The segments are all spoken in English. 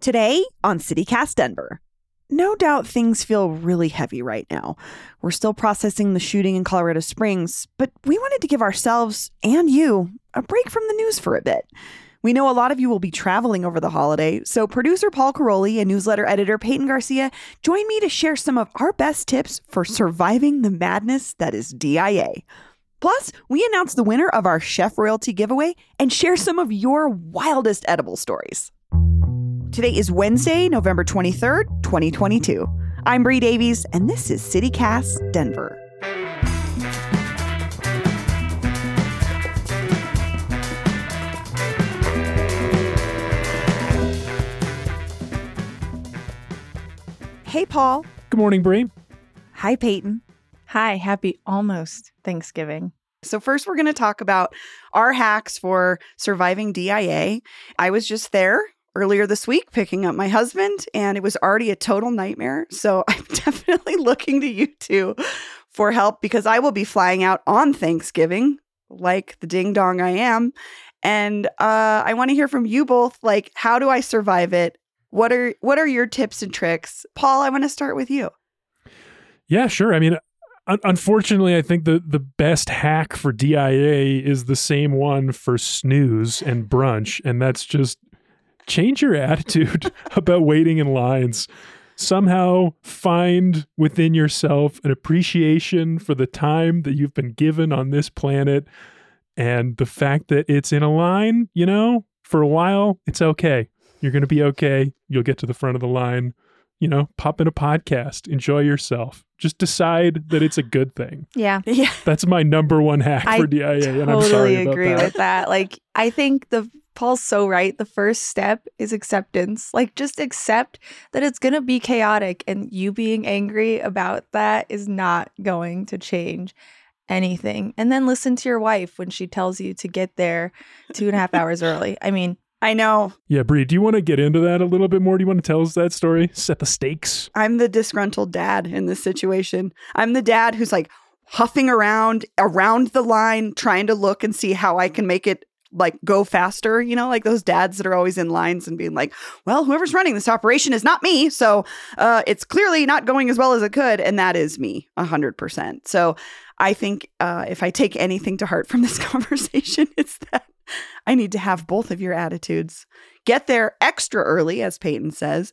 Today on CityCast Denver. No doubt things feel really heavy right now. We're still processing the shooting in Colorado Springs, but we wanted to give ourselves and you a break from the news for a bit. We know a lot of you will be traveling over the holiday, so producer Paul Karolyi and newsletter editor Peyton Garcia join me to share some of our best tips for surviving the madness that is DIA. Plus, we announce the winner of our Chef Roilty giveaway and share some of your wildest edible stories. Today is Wednesday, November 23rd, 2022. I'm Bree Davies, and this is CityCast Denver. Hey, Paul. Good morning, Bree. Hi, Peyton. Hi, happy almost Thanksgiving. So, first, we're going to talk about our hacks for surviving DIA. I was just there earlier this week picking up my husband, and it was already a total nightmare. So, I'm definitely looking to you two for help because I will be flying out on Thanksgiving, like the ding dong I am. And uh, I want to hear from you both. Like, how do I survive it? What are what are your tips and tricks, Paul? I want to start with you. Yeah, sure. I mean, unfortunately, I think the the best hack for DIA is the same one for snooze and brunch, and that's just change your attitude about waiting in lines. Somehow find within yourself an appreciation for the time that you've been given on this planet and the fact that it's in a line, you know, for a while, it's okay. You're going to be okay. You'll get to the front of the line. You know, pop in a podcast, enjoy yourself. Just decide that it's a good thing. Yeah. Yeah. That's my number one hack I for DIA. totally and I'm sorry about agree that. with that. Like, I think the Paul's so right. The first step is acceptance. Like, just accept that it's going to be chaotic, and you being angry about that is not going to change anything. And then listen to your wife when she tells you to get there two and a half hours early. I mean, I know. Yeah, Bree, do you want to get into that a little bit more? Do you want to tell us that story? Set the stakes. I'm the disgruntled dad in this situation. I'm the dad who's like huffing around around the line, trying to look and see how I can make it like go faster. You know, like those dads that are always in lines and being like, "Well, whoever's running this operation is not me, so uh, it's clearly not going as well as it could," and that is me, a hundred percent. So I think uh, if I take anything to heart from this conversation, it's that I need to have both of your attitudes. Get there extra early, as Peyton says.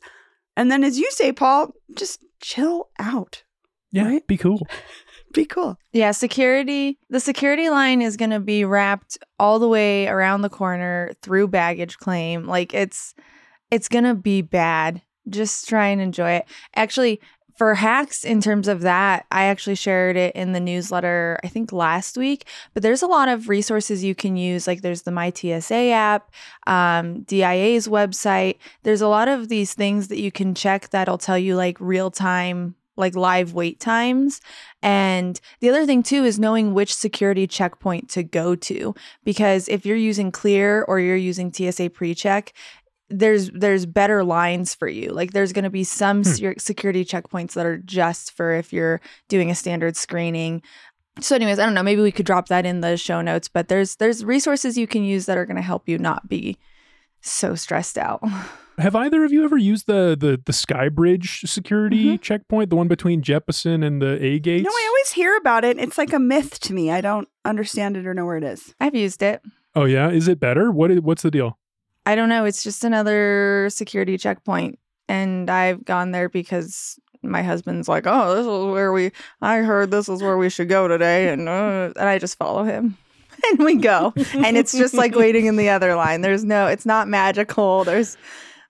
And then, as you say, Paul, just chill out. Yeah, Right? be cool. Be cool. Yeah, security. The security line is going to be wrapped all the way around the corner through baggage claim. Like it's it's going to be bad. Just try and enjoy it. Actually, for hacks in terms of that, I actually shared it in the newsletter I think last week, but there's a lot of resources you can use like there's the MyTSA app, um, DIA's website. There's a lot of these things that you can check that'll tell you like real time like live wait times. And the other thing too is knowing which security checkpoint to go to because if you're using Clear or you're using TSA PreCheck, there's there's better lines for you. Like there's going to be some Hmm. security checkpoints that are just for if you're doing a standard screening. So anyways, I don't know, maybe we could drop that in the show notes, but there's there's resources you can use that are going to help you not be so stressed out. Have either of you ever used the the the Skybridge security Mm-hmm. checkpoint, the one between Jeppesen and the A gates? No, I always hear about it. It's like a myth to me. I don't understand it or know where it is. I've used it. oh yeah, is it better? What is, what's the deal? I don't know. It's just another security checkpoint. And I've gone there because my husband's like, oh, this is where we, I heard this is where we should go today. And, uh, and I just follow him. And we go. and it's just like waiting in the other line. There's no, it's not magical. There's,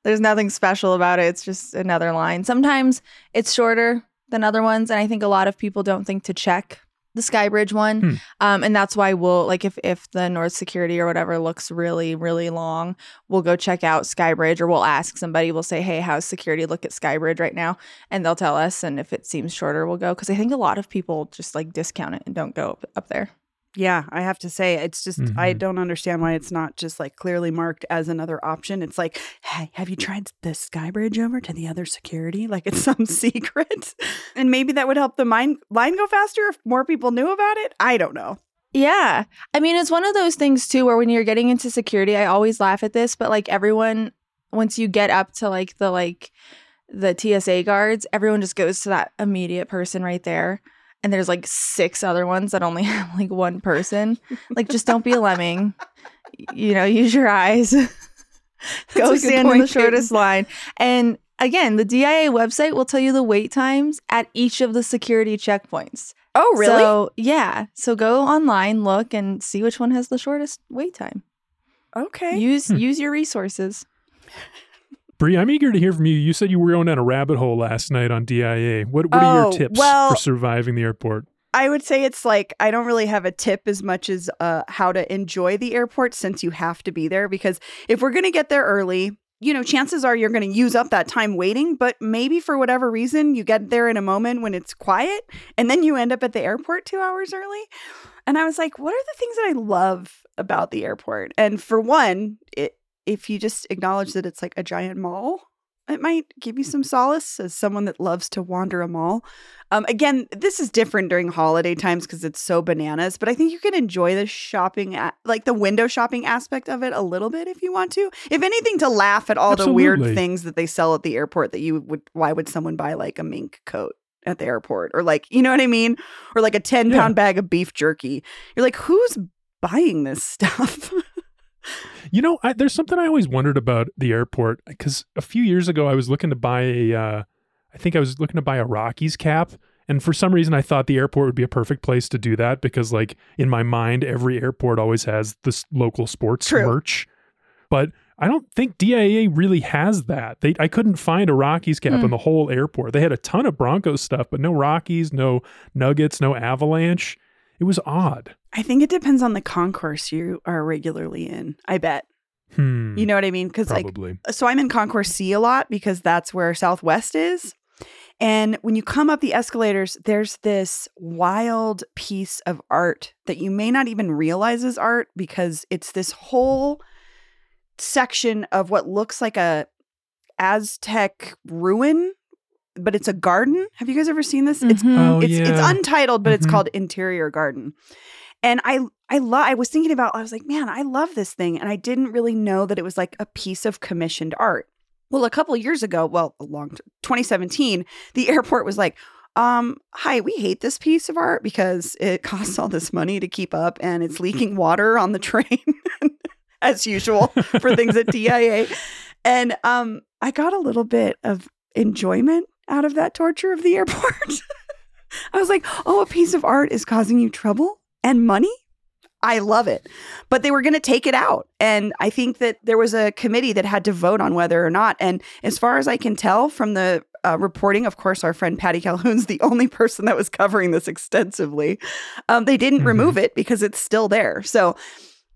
there's nothing special about it. It's just another line. Sometimes it's shorter than other ones. And I think a lot of people don't think to check the Skybridge one. Hmm. Um, and that's why we'll like if if the North Security or whatever looks really really long, we'll go check out Skybridge or we'll ask somebody. We'll say, "Hey, how's security look at Skybridge right now?" And they'll tell us. And if it seems shorter, we'll go because I think a lot of people just like discount it and don't go up, up there. Yeah, I have to say, it's just, I Mhm. don't understand why it's not just like clearly marked as another option. It's like, hey, have you tried the sky bridge over to the other security? Like it's some secret. And maybe that would help the mine, line go faster if more people knew about it. I don't know. Yeah. I mean, it's one of those things too where when you're getting into security, I always laugh at this, but like everyone once you get up to like the like the TSA guards, everyone just goes to that immediate person right there. And there's like six other ones that only have like one person. Like just don't be a lemming. You know, use your eyes. Go good stand in the shortest line. And again, the DIA website will tell you the wait times at each of the security checkpoints. Oh, really? So, yeah. So go online, look, and see which one has the shortest wait time. okay. Use Hmm. use your resources. Bree, I'm eager to hear from you. You said you were going down a rabbit hole last night on DIA. What What are Oh, your tips well- for surviving the airport? I would say it's like I don't really have a tip as much as uh, how to enjoy the airport since you have to be there. Because if we're going to get there early, you know, chances are you're going to use up that time waiting. But maybe for whatever reason, you get there in a moment when it's quiet and then you end up at the airport two hours early. And I was like, what are the things that I love about the airport? And for one, it, if you just acknowledge that it's like a giant mall, it might give you some solace as someone that loves to wander a mall. Um, again, this is different during holiday times because it's so bananas, but I think you can enjoy the shopping, at, like the window shopping aspect of it a little bit if you want to. If anything, to laugh at all the weird things that they sell at the airport that you would, why would someone buy like a mink coat? At the airport, or like, you know what I mean? Or like a 10 Yeah. bag of beef jerky. You're like, who's buying this stuff? You know, I, there's something I always wondered about the airport because a few years ago I was looking to buy a, uh, I think I was looking to buy a Rockies cap, and for some reason I thought the airport would be a perfect place to do that because, like, in my mind, every airport always has this local sports True. merch, but I don't think DIA really has that. They, I couldn't find a Rockies cap Hmm. in the whole airport. They had a ton of Broncos stuff, but no Rockies, no Nuggets, no Avalanche. It was odd. I think it depends on the concourse you are regularly in. I bet. Hmm. You know what I mean? Because like so I'm in Concourse C a lot because that's where Southwest is. And when you come up the escalators, there's this wild piece of art that you may not even realize is art because it's this whole section of what looks like a Aztec ruin, but it's a garden. Have you guys ever seen this? It's Mhm. Oh, it's it's untitled, but it's Mhm. called Interior Garden. And I I love I was thinking about I was like, man, I love this thing and I didn't really know that it was like a piece of commissioned art. Well, a couple years ago, well, a long t- 2017, the airport was like, um, hi, we hate this piece of art because it costs all this money to keep up and it's leaking water on the train as usual for things at DIA. And um I got a little bit of enjoyment out of that torture of the airport. I was like, oh, a piece of art is causing you trouble and money? I love it. But they were going to take it out. And I think that there was a committee that had to vote on whether or not. And as far as I can tell from the uh, reporting, of course, our friend Patty Calhoun's the only person that was covering this extensively. Um, they didn't Mhm. remove it because it's still there. So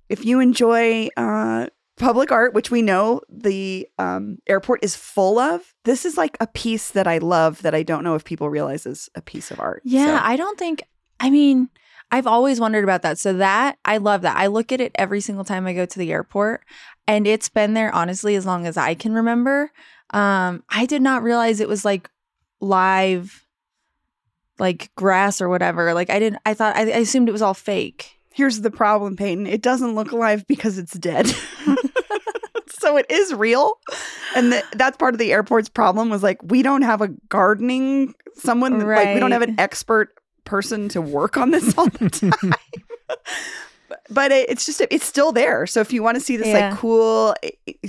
if you enjoy uh, public art, which we know the um, airport is full of, this is like a piece that I love that I don't know if people realize is a piece of art. Yeah, So- I don't think. I mean, I've always wondered about that. So that I love that. I look at it every single time I go to the airport, and it's been there honestly as long as I can remember. Um, I did not realize it was like live, like grass or whatever. Like I didn't. I thought I, I assumed it was all fake. Here's the problem, Peyton. It doesn't look alive because it's dead. so it is real. And th- that's part of the airport's problem was like, we don't have a gardening someone, like, we don't have an expert person to work on this all the time. But- it, it's just, it's still there. So if you want to see this Yeah. like cool,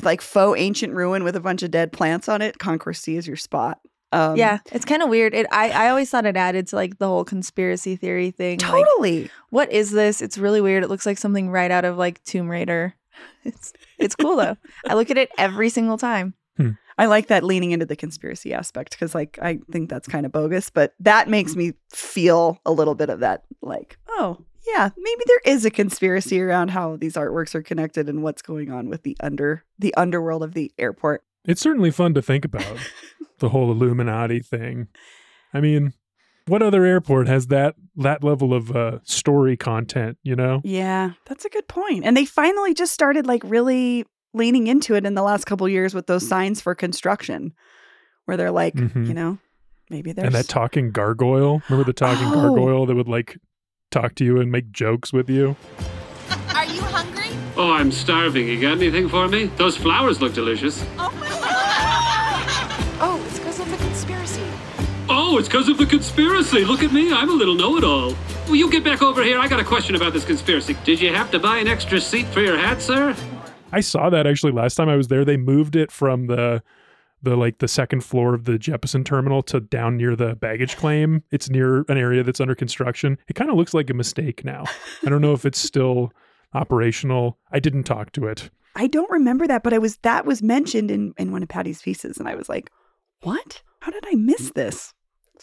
like faux ancient ruin with a bunch of dead plants on it, Concourse C is your spot. Um, yeah, it's kind of weird. It. I. I always thought it added to like the whole conspiracy theory thing. Like, Totally. what is this? It's really weird. It looks like something right out of like Tomb Raider. It's it's cool though. I look at it every single time. I like that leaning into the conspiracy aspect because, like, I think that's kind of bogus, but that makes me feel a little bit of that, like, oh, yeah, maybe there is a conspiracy around how these artworks are connected and what's going on with the under the underworld of the airport. It's certainly fun to think about the whole Illuminati thing. I mean, what other airport has that that level of uh, story content? You know? Yeah, that's a good point. And they finally just started like really leaning into it in the last couple years with those signs for construction, where they're like, Mhm. you know, maybe there's And that talking gargoyle. Remember the talking Oh. gargoyle that would like talk to you and make jokes with you? Are you hungry? Oh, I'm starving. You got anything for me? Those flowers look delicious. Oh, Oh, it's because of the conspiracy. Look at me. I'm a little know it all. Will you get back over here? I got a question about this conspiracy. Did you have to buy an extra seat for your hat, sir? I saw that actually last time I was there. They moved it from the the like the second floor of the Jeppesen terminal to down near the baggage claim. It's near an area that's under construction. It kind of looks like a mistake now. I don't know if it's still operational. I didn't talk to it. I don't remember that, but I was that was mentioned in in one of Patty's pieces, and I was like, "What? How did I miss this?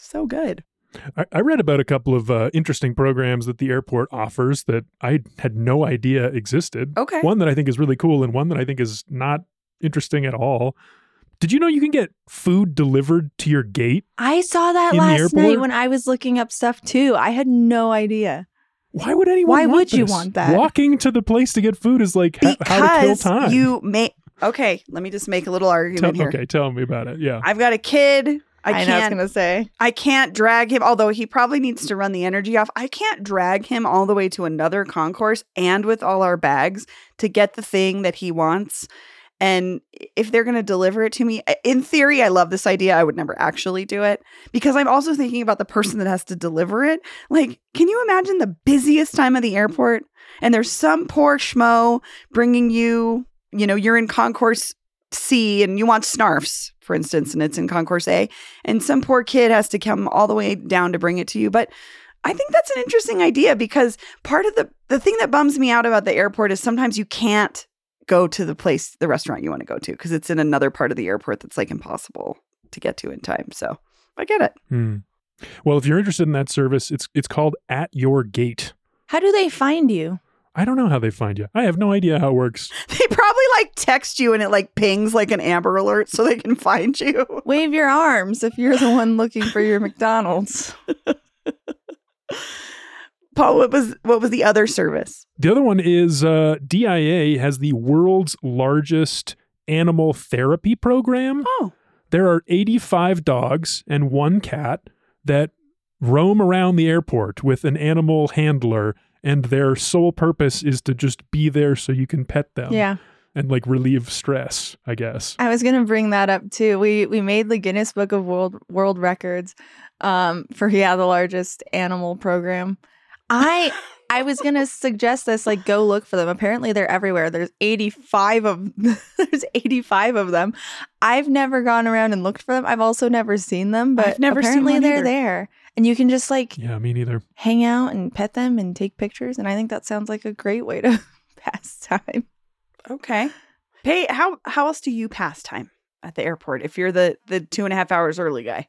So good." I, I read about a couple of uh, interesting programs that the airport offers that I had no idea existed. Okay. One that I think is really cool and one that I think is not interesting at all. Did you know you can get food delivered to your gate? I saw that last night when I was looking up stuff too. I had no idea. Why would anyone? Why want would you want that? Walking to the place to get food is like ha- how to kill time. you may Okay, let me just make a little argument Tell- here. okay, tell me about it. Yeah. I've got a kid. I, I, know I was gonna say. I can't drag him, although he probably needs to run the energy off. I can't drag him all the way to another concourse and with all our bags to get the thing that he wants. And if they're going to deliver it to me, in theory, I love this idea. I would never actually do it because I'm also thinking about the person that has to deliver it. Like, can you imagine the busiest time of the airport? And there's some poor schmo bringing you, you know, you're in concourse C and you want snarfs, for instance, and it's in concourse A and some poor kid has to come all the way down to bring it to you but i think that's an interesting idea because part of the the thing that bums me out about the airport is sometimes you can't go to the place the restaurant you want to go to because it's in another part of the airport that's like impossible to get to in time so i get it Hmm. Well, if you're interested in that service, it's it's called At Your Gate. How do they find you? I don't know how they find you. I have no idea how it works. they probably like text you and it like pings like an amber alert so they can find you Wave your arms if you're the one looking for your McDonald's. paul what was what was the other service The other one is uh, DIA has the world's largest animal therapy program. oh There are 85 dogs and one cat that roam around the airport with an animal handler, and their sole purpose is to just be there so you can pet them Yeah. and like relieve stress, I guess. I was gonna bring that up too. We we made the Guinness Book of World World Records um, for yeah the largest animal program. I I was gonna suggest this like go look for them. Apparently they're everywhere. There's 85 of there's 85 of them. I've never gone around and looked for them. I've also never seen them, but I've never apparently one they're either. there. And you can just like Yeah, me neither. hang out and pet them and take pictures. And I think that sounds like a great way to pass time. Okay. Hey, how how else do you pass time at the airport if you're the the two and a half hours early guy?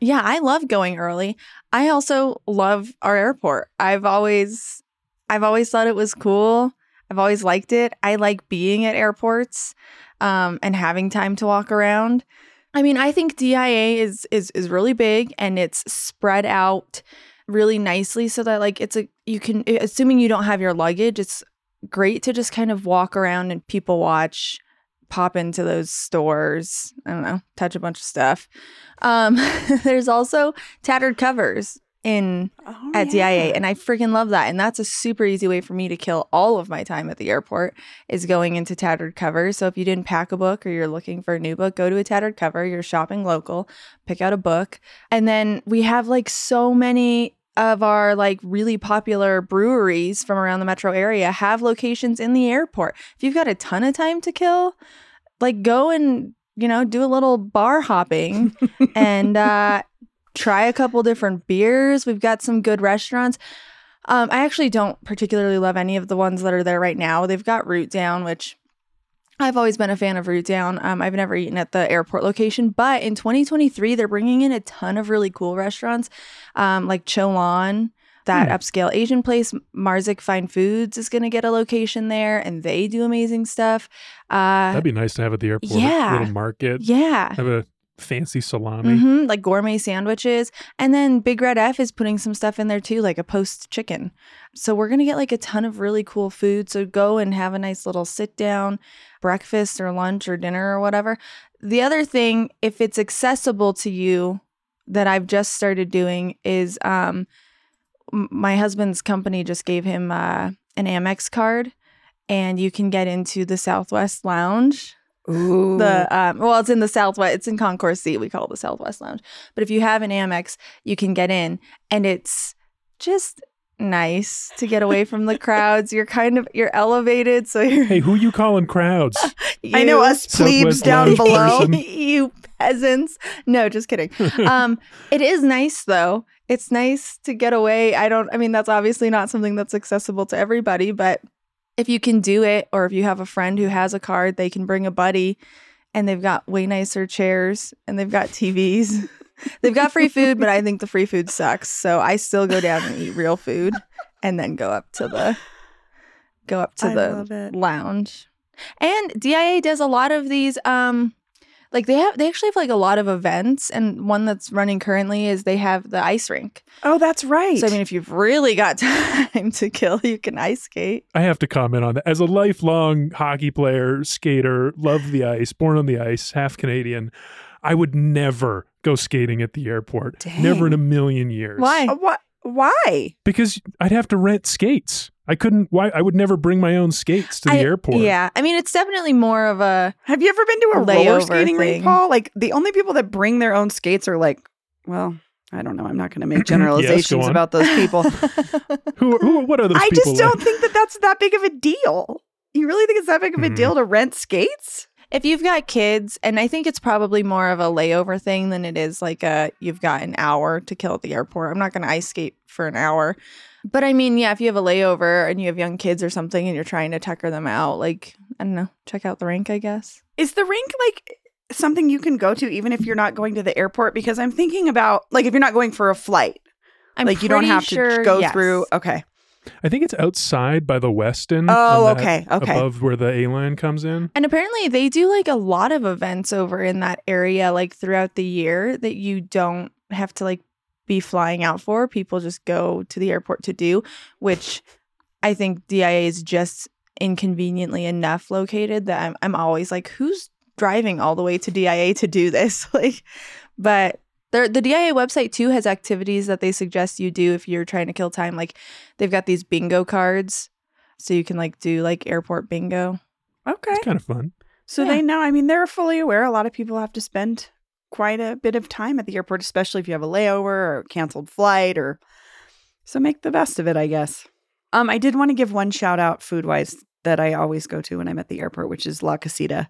Yeah, I love going early. I also love our airport. I've always I've always thought it was cool. I've always liked it. I like being at airports um, and having time to walk around. I mean, I think DIA is is is really big and it's spread out really nicely so that like it's a you can assuming you don't have your luggage, it's great to just kind of walk around and people watch, pop into those stores, I don't know, touch a bunch of stuff. Um, there's also tattered covers in Oh, at DIA, and I freaking love that. And that's a super easy way for me to kill all of my time at the airport is going into tattered covers. So if you didn't pack a book or you're looking for a new book, go to a tattered cover. You're shopping local, pick out a book, and then we have like so many of our like really popular breweries from around the metro area have locations in the airport. If you've got a ton of time to kill, like go and you know do a little bar hopping and uh try a couple different beers. We've got some good restaurants. Um i actually don't particularly love any of the ones that are there right now. They've got root down which I've always been a fan of Root Down. Um, I've never eaten at the airport location, but in 2023, they're bringing in a ton of really cool restaurants, um, like Cholon, that Hmm. upscale Asian place. Marczyk Fine Foods is going to get a location there, and they do amazing stuff. Uh, That'd be nice to have at the airport. yeah. Little market. yeah. Have a fancy salami. hmm like gourmet sandwiches. And then Big Red F is putting some stuff in there too, like a post chicken. So we're going to get like a ton of really cool food. So go and have a nice little sit down breakfast or lunch or dinner or whatever. The other thing, if it's accessible to you, that I've just started doing is um, my husband's company just gave him uh, an Amex card. And you can get into the Southwest Lounge Ooh. the um, well, it's in the Southwest. It's in Concourse C. We call it the Southwest Lounge. But if you have an Amex, you can get in, and it's just nice to get away from the crowds. You're kind of you're elevated, so you're. Hey, who you calling crowds? I know us plebes down below. you peasants. No, just kidding. um, it is nice though. It's nice to get away. I don't. I mean, that's obviously not something that's accessible to everybody, but if you can do it, or if you have a friend who has a card, they can bring a buddy, and they've got way nicer chairs and they've got TVs. They've got free food, but I think the free food sucks. So I still go down and eat real food, and then go up to the go up to I the lounge. And DIA does a lot of these um like they have they actually have like a lot of events and one that's running currently is they have the ice rink. Oh, that's right. So I mean if you've really got time to kill, you can ice skate. I have to comment on that. As a lifelong hockey player, skater, love the ice, born on the ice, half Canadian, I would never go skating at the airport. Dang. Never in a million years. Why? Uh, what? Why? Because I'd have to rent skates. I couldn't. Why? I would never bring my own skates to the I- airport. Yeah. I mean it's definitely more of a Have you ever been to a roller Layover skating rink. Paul? Like the only people that bring their own skates are like, well, I don't know. I'm not going to make generalizations on. about those people. Who? Who? What are those I people? just don't think that that's that big of a deal. You really think it's that big of a Mhm. deal to rent skates? If you've got kids and I think it's probably more of a layover thing than it is like a you've got an hour to kill at the airport. I'm not going to ice skate for an hour. But I mean, yeah, if you have a layover and you have young kids or something and you're trying to tucker them out, like, I don't know, check out the rink, I guess. Is the rink like something you can go to even if you're not going to the airport? Because I'm thinking about like if you're not going for a flight, I'm like you don't have sure, to go yes. through. Okay. I think it's outside by the Westin. Oh, on that- okay, okay. Above where the A line comes in. And apparently they do like a lot of events over in that area like throughout the year that you don't have to like be flying out for. People just go to the airport to do, which I think DIA is just inconveniently enough located that I'm I'm always like who's driving all the way to DIA to do this? like but the the DIA website too has activities that they suggest you do if you're trying to kill time. Like they've got these bingo cards so you can like do like airport bingo. Okay. It's kind of fun. So Yeah. they know. I mean, they're fully aware. A lot of people have to spend quite a bit of time at the airport, especially if you have a layover or canceled flight, or so make the best of it, I guess. Um, I did want to give one shout out food wise that I always go to when I'm at the airport, which is La Casita.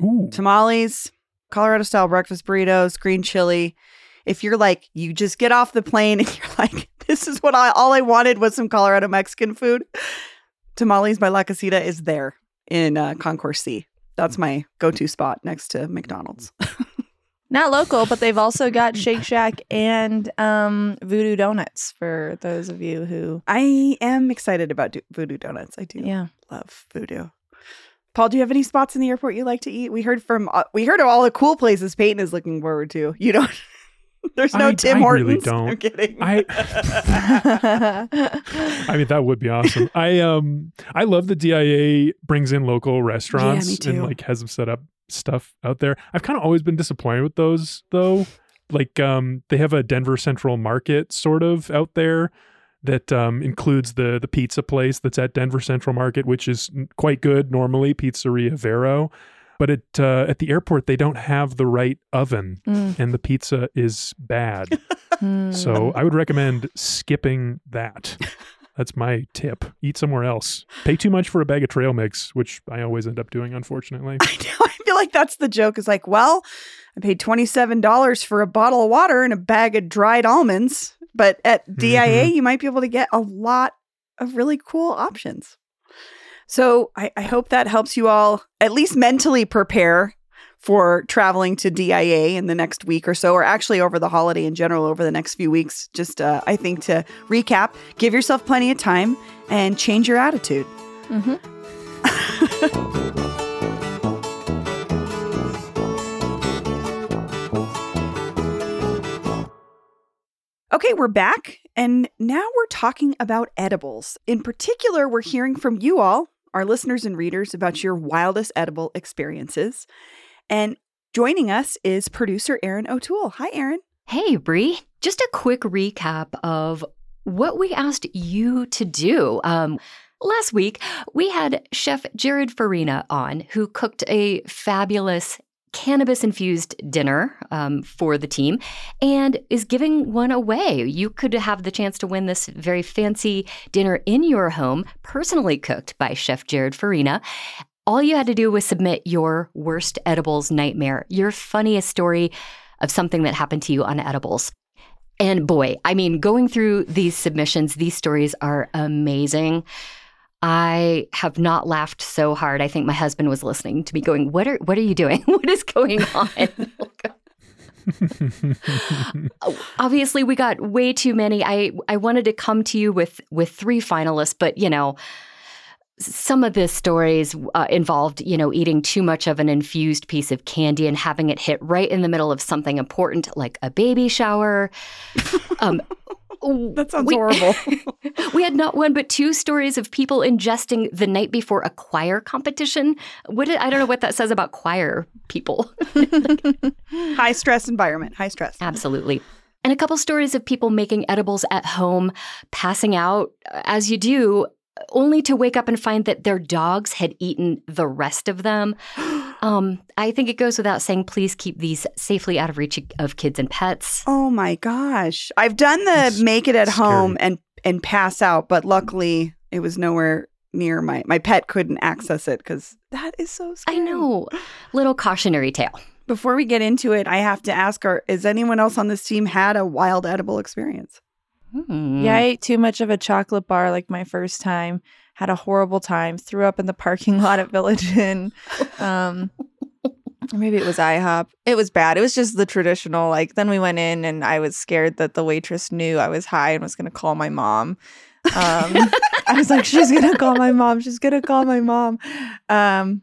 Ooh. Tamales, Colorado style breakfast burritos, green chili. If you're like, you just get off the plane and you're like, this is what I all I wanted was some Colorado Mexican food. Tamales by La Casita is there in uh, Concourse C. That's my go-to spot next to McDonald's. Not local, but they've also got Shake Shack and um, Voodoo Doughnuts for those of you who, I am excited about do- Voodoo Doughnuts. I do yeah. love Voodoo. Paul, do you have any spots in the airport you like to eat? We heard from uh, we heard of all the cool places Peyton is looking forward to. You don't. There's no I- Tim I Hortons. really don't. I'm kidding. I I mean, that would be awesome. I um I love the DIA brings in local restaurants me and like has them set up stuff out there. I've kind of always been disappointed with those though. Like um they have a Denver Central Market sort of out there that um includes the the pizza place that's at Denver Central Market, which is quite good normally, Pizzeria Vero. But at uh, at the airport they don't have the right oven Mm, and the pizza is bad. mm. So I would recommend skipping that. That's my tip. Eat somewhere else. Pay too much for a bag of trail mix, which I always end up doing, unfortunately. I know. I feel like that's the joke. Is like, well, I paid twenty seven dollars for a bottle of water and a bag of dried almonds, but at DIA Mhm. you might be able to get a lot of really cool options. So I, I hope that helps you all at least mentally prepare for traveling to DIA in the next week or so, or actually over the holiday in general, over the next few weeks. Just, uh, I think, to recap, give yourself plenty of time and change your attitude. Mm-hmm. Okay, we're back, and now we're talking about edibles. In particular, we're hearing from you all, our listeners and readers, about your wildest edible experiences. And joining us is producer Erin O'Toole. Hi, Erin. Hey, Bree. Just a quick recap of what we asked you to do. Um, last week, we had Chef Jarod Farina on, who cooked a fabulous cannabis infused dinner um, for the team and is giving one away. You could have the chance to win this very fancy dinner in your home, personally cooked by Chef Jarod Farina. All you had to do was submit your worst edibles nightmare, your funniest story of something that happened to you on edibles. And boy, I mean, going through these submissions, these stories are amazing. I have not laughed so hard. I think my husband was listening to me going, "What are what are you doing? what is going on?" Obviously, we got way too many. I I wanted to come to you with with three finalists, but you know, some of the stories uh, involved, you know, eating too much of an infused piece of candy and having it hit right in the middle of something important like a baby shower. Um, That sounds we- horrible. we had not one but two stories of people ingesting the night before a choir competition. What did, I don't know what that says about choir people. high stress environment, high stress. Absolutely. And a couple stories of people making edibles at home, passing out uh, as you do, only to wake up and find that their dogs had eaten the rest of them. Um, I think it goes without saying, please keep these safely out of reach of kids and pets. Oh my gosh. I've done the That's make it at scary. home and and pass out, but luckily it was nowhere near my my pet couldn't access it cuz that is so scary. I know. Little cautionary tale. Before we get into it, I have to ask are is anyone else on this team had a wild edible experience? Hmm. Yeah, I ate too much of a chocolate bar like my first time. Had a horrible time. Threw up in the parking lot at Village Inn. Um, maybe it was IHOP. It was bad. It was just the traditional. Like then we went in, and I was scared that the waitress knew I was high and was going to call my mom. Um, I was like, she's going to call my mom. She's going to call my mom. Um,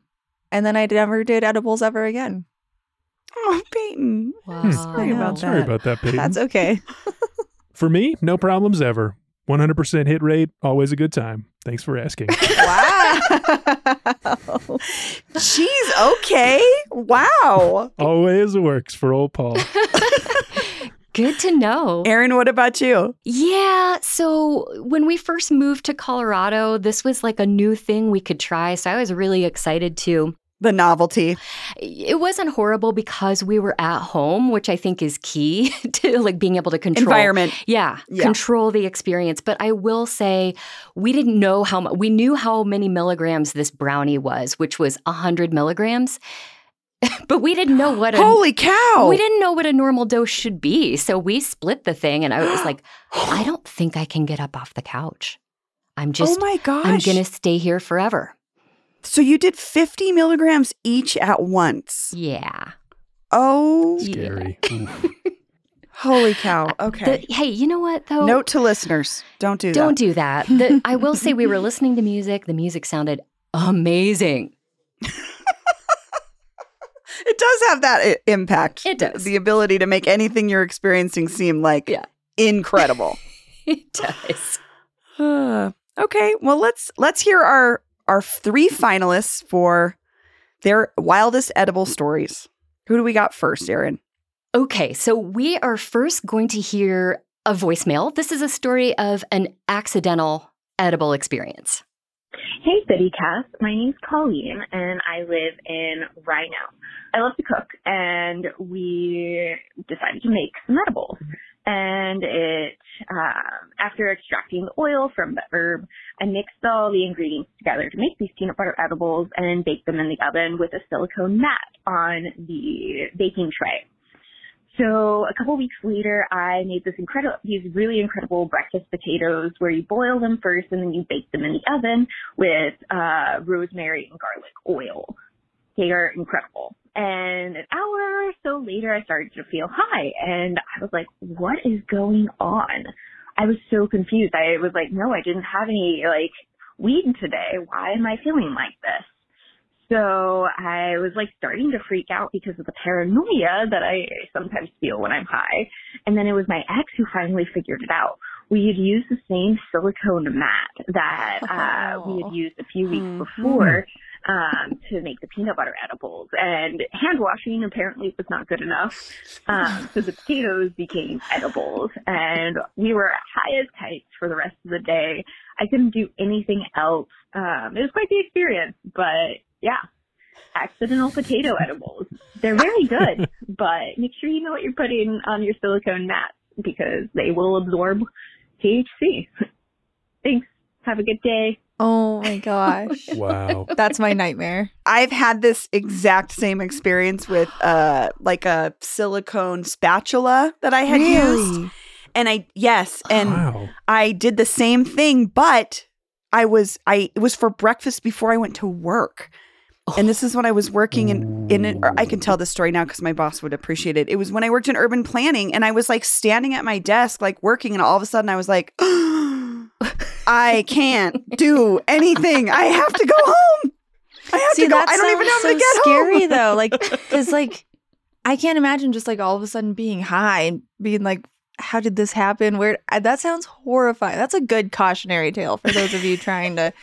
and then I never did edibles ever again. Oh, Peyton. Wow. Sorry about that. Sorry about that, Peyton. That's okay. For me, no problems ever. 100% hit rate, always a good time. Thanks for asking. Wow. She's okay. Wow. always works for old Paul. Good to know. Erin, what about you? Yeah. So when we first moved to Colorado, this was like a new thing we could try. So I was really excited to. The novelty. It wasn't horrible because we were at home, which I think is key to like being able to control Environment. Yeah, Yeah. control the experience. But I will say, we didn't know how much. We knew how many milligrams this brownie was, which was hundred milligrams, but we didn't know what. A, Holy cow. we didn't know what a normal dose should be, so we split the thing, and I was like, I don't think I can get up off the couch. I'm oh just, oh my gosh. I'm gonna stay here forever. So you did 50 milligrams each at once. Yeah. Oh, Scary. Oof. holy cow. Okay. The- hey, you know what though? Note to listeners don't do Don't that. do that. The, I will say we were listening to music. The music sounded amazing. It does have that I- impact. It does. The ability to make anything you're experiencing seem like Yeah. incredible. It does. Okay, well let's let's hear our our three finalists for their wildest edible stories. Who do we got first, Erin? Okay, so we are first going to hear a voicemail. This is a story of an accidental edible experience. Hey, City Cast. My name's Colleen, and I live in RiNo. I love to cook, and we decided to make some edibles. And it, um, after extracting the oil from the herb, I mixed all the ingredients together to make these peanut butter edibles and baked them in the oven with a silicone mat on the baking tray. So a couple weeks later, I made this incredible, these really incredible breakfast potatoes where you boil them first and then you bake them in the oven with uh, rosemary and garlic oil. They are incredible. And an hour or so later, I started to feel high and I was like, what is going on? I was so confused. I was like, no, I didn't have any like weed today. Why am I feeling like this? So I was like starting to freak out because of the paranoia that I sometimes feel when I'm high. And then it was my ex who finally figured it out. We had used the same silicone mat that uh, we had used a few weeks before um, to make the peanut butter edibles. And hand washing apparently was not good enough. Um, so the potatoes became edibles and we were high as kites for the rest of the day. I couldn't do anything else. Um, it was quite the experience, but yeah, accidental potato edibles. They're very good, but make sure you know what you're putting on your silicone mats because they will absorb THC. Thanks. Have a good day. Oh my gosh. Wow. That's my nightmare. I've had this exact same experience with uh like a silicone spatula that I had used. And I yes, and wow. I did the same thing, but I was I it was for breakfast before I went to work. And this is when I was working in in it. or I can tell this story now because my boss would appreciate it. It was when I worked in urban planning, and I was like standing at my desk, like working, and all of a sudden I was like, I can't do anything. I have to go home. I have See, to go. I don't even have sounds to get so scary home. though. Like, because like, I can't imagine just like all of a sudden being high and being like, "How did this happen?" Where that sounds horrifying. That's a good cautionary tale for those of you trying to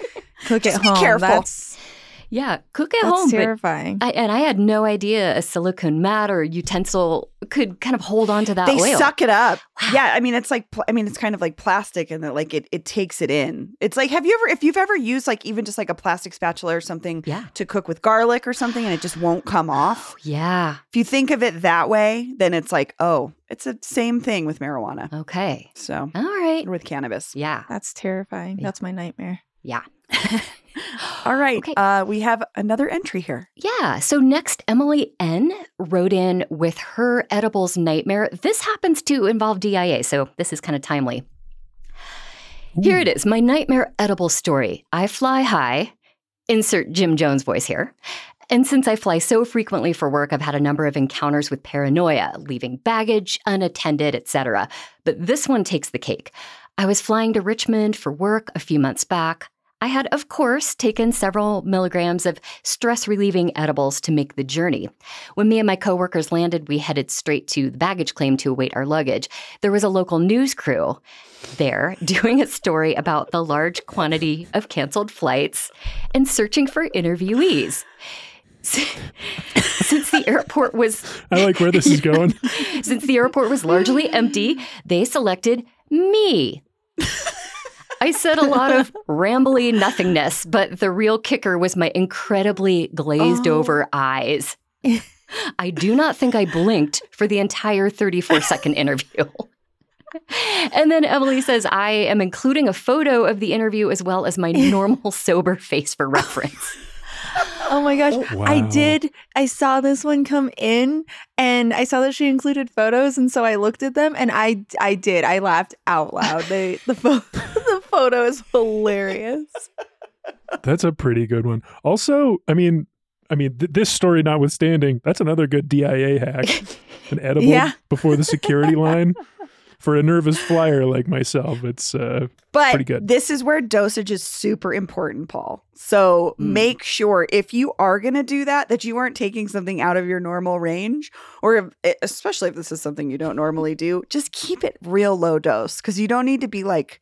cook Just at be home. careful. That's Yeah, cook at that's home. Terrifying. I, and I had no idea a silicone mat or utensil could kind of hold on to that they oil. suck it up. Yeah, I mean it's like I mean it's kind of like plastic and that like it it takes it in. It's like have you ever if you've ever used like even just like a plastic spatula or something Yeah. to cook with garlic or something and it just won't come oh, off. Yeah. If you think of it that way, then it's like, oh, it's the same thing with marijuana. Okay. So All right. with cannabis. Yeah. That's terrifying. That's my nightmare. Yeah. All right. Okay. Uh we have another entry here. Yeah. So next, Emily N wrote in with her edibles nightmare. This happens to involve DIA, so this is kind of timely. Here it is my nightmare edible story. I fly high, insert Jim Jones voice here. And since I fly so frequently for work, I've had a number of encounters with paranoia, leaving baggage unattended, etc. But this one takes the cake. I was flying to Richmond for work a few months back. I had, of course, taken several milligrams of stress relieving edibles to make the journey. When me and my coworkers landed, we headed straight to the baggage claim to await our luggage. There was a local news crew there doing a story about the large quantity of canceled flights and searching for interviewees. Since the airport was I like where this is going. since the airport was largely empty, they selected me. I said a lot of rambly nothingness, but the real kicker was my incredibly glazed oh. over eyes. I do not think I blinked for the entire 34 second interview. And then Emily says, I am including a photo of the interview as well as my normal sober face for reference. Oh my gosh. Oh, I Wow. did. I saw this one come in and I saw that she included photos. And so I looked at them and I I did. I laughed out loud. They, the, pho- the photo is hilarious. That's a pretty good one. Also, I mean, I mean, th- this story notwithstanding, that's another good DIA hack. An edible Yeah. before the security line for a nervous flyer like myself. It's uh, But Pretty good. this is where dosage is super important, Paul. So Mm. make sure if you are going to do that, that you aren't taking something out of your normal range, or if, especially if this is something you don't normally do, just keep it real low dose because you don't need to be like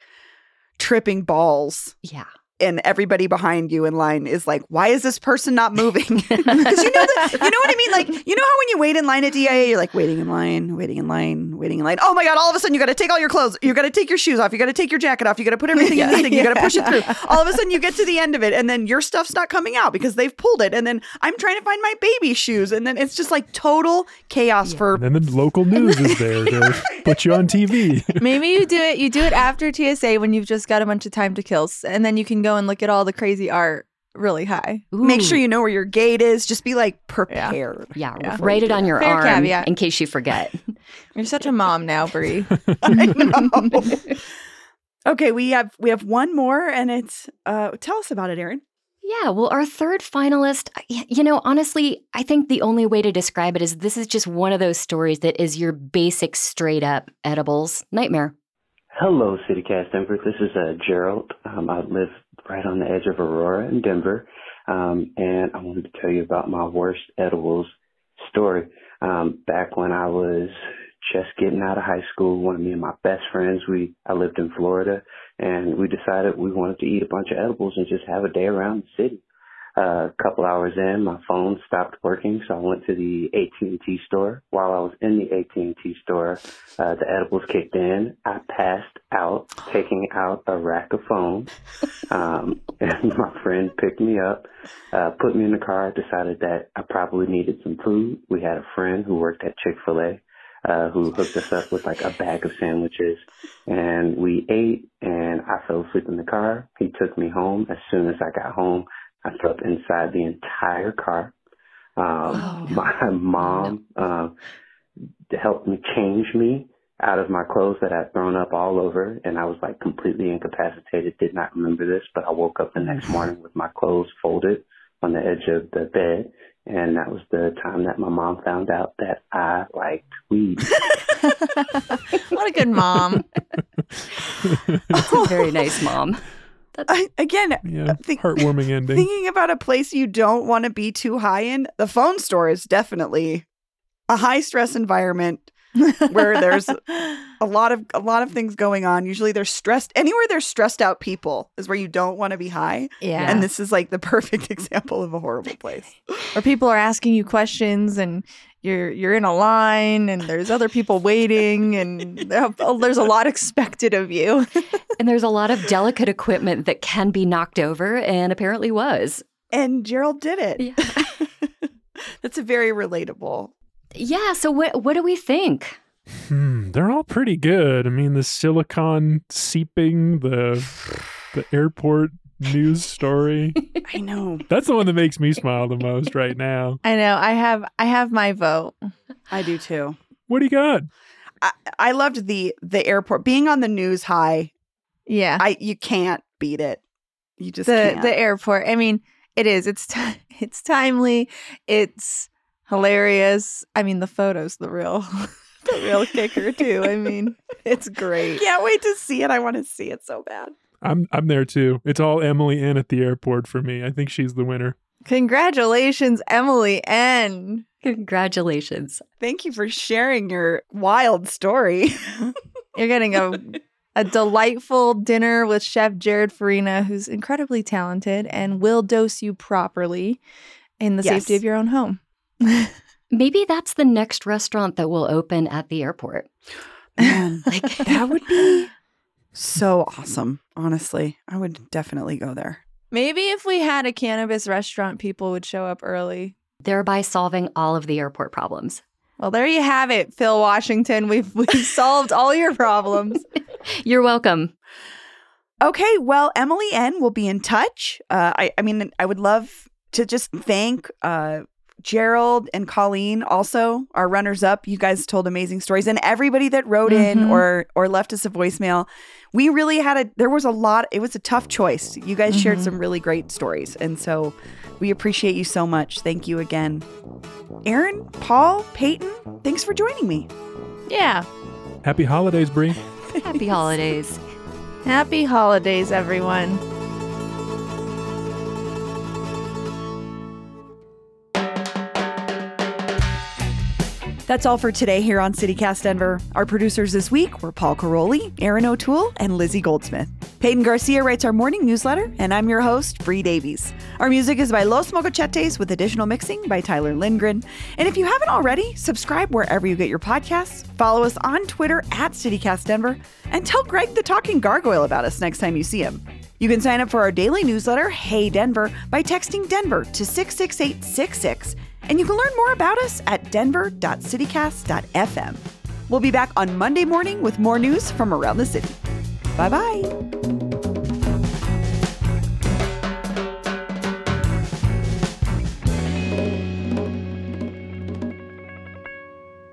tripping balls Yeah. And everybody behind you in line is like, why is this person not moving? Because you know that, you know what I mean? Like, you know how when you wait in line at DIA, you're like waiting in line, waiting in line, waiting in line. Oh my God, all of a sudden you got to take all your clothes. You got to take your shoes off. You got to take your jacket off. You got to put everything in the thing. You got to push it through. All of a sudden you get to the end of it and then your stuff's not coming out because they've pulled it. And then I'm trying to find my baby shoes. And then it's just like total chaos for and then the local news is there to put you on TV. Maybe you do it. You do it after TSA when you've just got a bunch of time to kill, and then you can go and look at all the crazy art really high. make sure you know where your gate is. Just be like prepared. Yeah, Yeah. write it on your Fair arm caveat. in case you forget. You're such a mom now, Bree. I know. okay, we have we have one more, and it's uh, tell us about it, Erin. Yeah, well, our third finalist, you know, honestly, I think the only way to describe it is this is just one of those stories that is your basic straight up edibles nightmare. Hello, CityCast Denver. This is uh, Gerald. Um, I live right on the edge of Aurora in Denver, um, and I wanted to tell you about my worst edibles story. Um, back when I was just getting out of high school, one of me and my best friends, we I lived in Florida, and we decided we wanted to eat a bunch of edibles and just have a day around the city. Uh, a couple hours in, my phone stopped working, so I went to the AT&T store. While I was in the AT&T store, uh, the edibles kicked in. I passed out, taking out a rack of phones. Um, and my friend picked me up, uh, put me in the car, decided that I probably needed some food. We had a friend who worked at Chick-fil-A. Uh, who hooked us up with like a bag of sandwiches and we ate and I fell asleep in the car. He took me home. As soon as I got home, I slept inside the entire car. Um, Oh. my mom, uh, helped me change me out of my clothes that I'd thrown up all over and I was like completely incapacitated, did not remember this, but I woke up the next morning with my clothes folded on the edge of the bed and that was the time that my mom found out that I liked weed. what a good mom. That's a very nice mom. I, again, Yeah, uh, think- heartwarming ending. thinking about a place you don't want to be too high in, the phone store is definitely a high stress environment where there's a lot of a lot of things going on. Usually they're stressed anywhere there's stressed out people is where you don't want to be high. yeah. And this is like the perfect example of a horrible place. Or people are asking you questions and you're you're in a line and there's other people waiting and there's a lot expected of you. And there's a lot of delicate equipment that can be knocked over, and apparently was. And Gerald did it. Yeah. That's a very relatable. Yeah, so what, what do we think? Hmm, they're all pretty good. I mean, the silicon seeping, the the airport news story. I know. That's the one that makes me smile the most right now. I know. I have I have my vote. I do too. What do you got? I, I loved the the airport being on the news high. Yeah. I you can't beat it. You just the can't. the airport. I mean, it is. It's ti it's timely. It's hilarious. I mean, the photos the real the real kicker too. I mean, it's great. can't wait to see it. I want to see it so bad. I'm I'm there too. It's all Emily N at the airport for me. I think she's the winner. Congratulations, Emily N. Congratulations. Thank you for sharing your wild story. You're getting a a delightful dinner with Chef Jarod Farina, who's incredibly talented and will dose you properly in the Yes. safety of your own home. Maybe that's the next restaurant that will open at the airport. Man, Like that would be so awesome. Honestly, I would definitely go there. Maybe if we had a cannabis restaurant, people would show up early. thereby solving all of the airport problems. Well, there you have it, Phil Washington. We've we've solved all your problems. You're welcome. Okay, well, Emily N will be in touch. Uh, I, I mean, I would love to just thank uh, Gerald and Colleen, also our runners up. You guys told amazing stories, and everybody that wrote in Mhm. or or left us a voicemail. We really had a. There was a lot. It was a tough choice. You guys shared Mhm. some really great stories, and so we appreciate you so much. Thank you again, Erin, Paul, Peyton. Thanks for joining me. Yeah. Happy holidays, Bree. Happy holidays. Happy holidays, everyone. That's all for today here on CityCast Denver. Our producers this week were Paul Karolyi, Erin O'Toole, and Lizzie Goldsmith. Peyton Garcia writes our morning newsletter, and I'm your host, Bree Davies. Our music is by Los Mocochetes with additional mixing by Tyler Lindgren. And if you haven't already, subscribe wherever you get your podcasts, follow us on Twitter at CityCast Denver, and tell Greg the Talking Gargoyle about us next time you see him. You can sign up for our daily newsletter, Hey Denver, by texting Denver to 66866, and you can learn more about us at denver.citycast.fm. We'll be back on Monday morning with more news from around the city. Bye bye.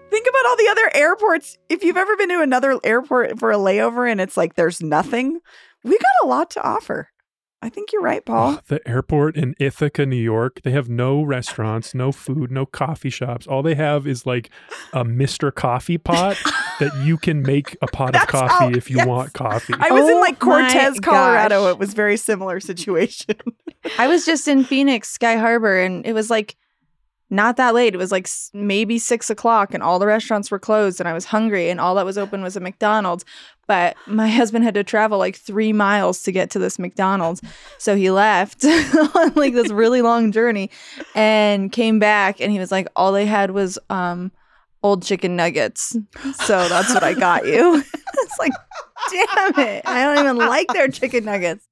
Think about all the the other airports, if you've ever been to another airport for a layover and it's like there's nothing, we got a lot to offer. I think you're right, Paul. Oh, the airport in Ithaca, New York, they have no restaurants, no food, no coffee shops. All they have is like a Mr. Coffee pot that you can make a pot of coffee how- if you yes. want coffee. I was in Oh like Cortez, Colorado. gosh. It was very similar situation. I was just in Phoenix, Sky Harbor, and it was like not that late. It was like maybe six o'clock, and all the restaurants were closed, and I was hungry, and all that was open was a McDonald's. But my husband had to travel like three miles to get to this McDonald's, so he left on like this really long journey, and came back, and he was like, all they had was um old chicken nuggets. So that's what I got you. it's like, damn it, I don't even like their chicken nuggets.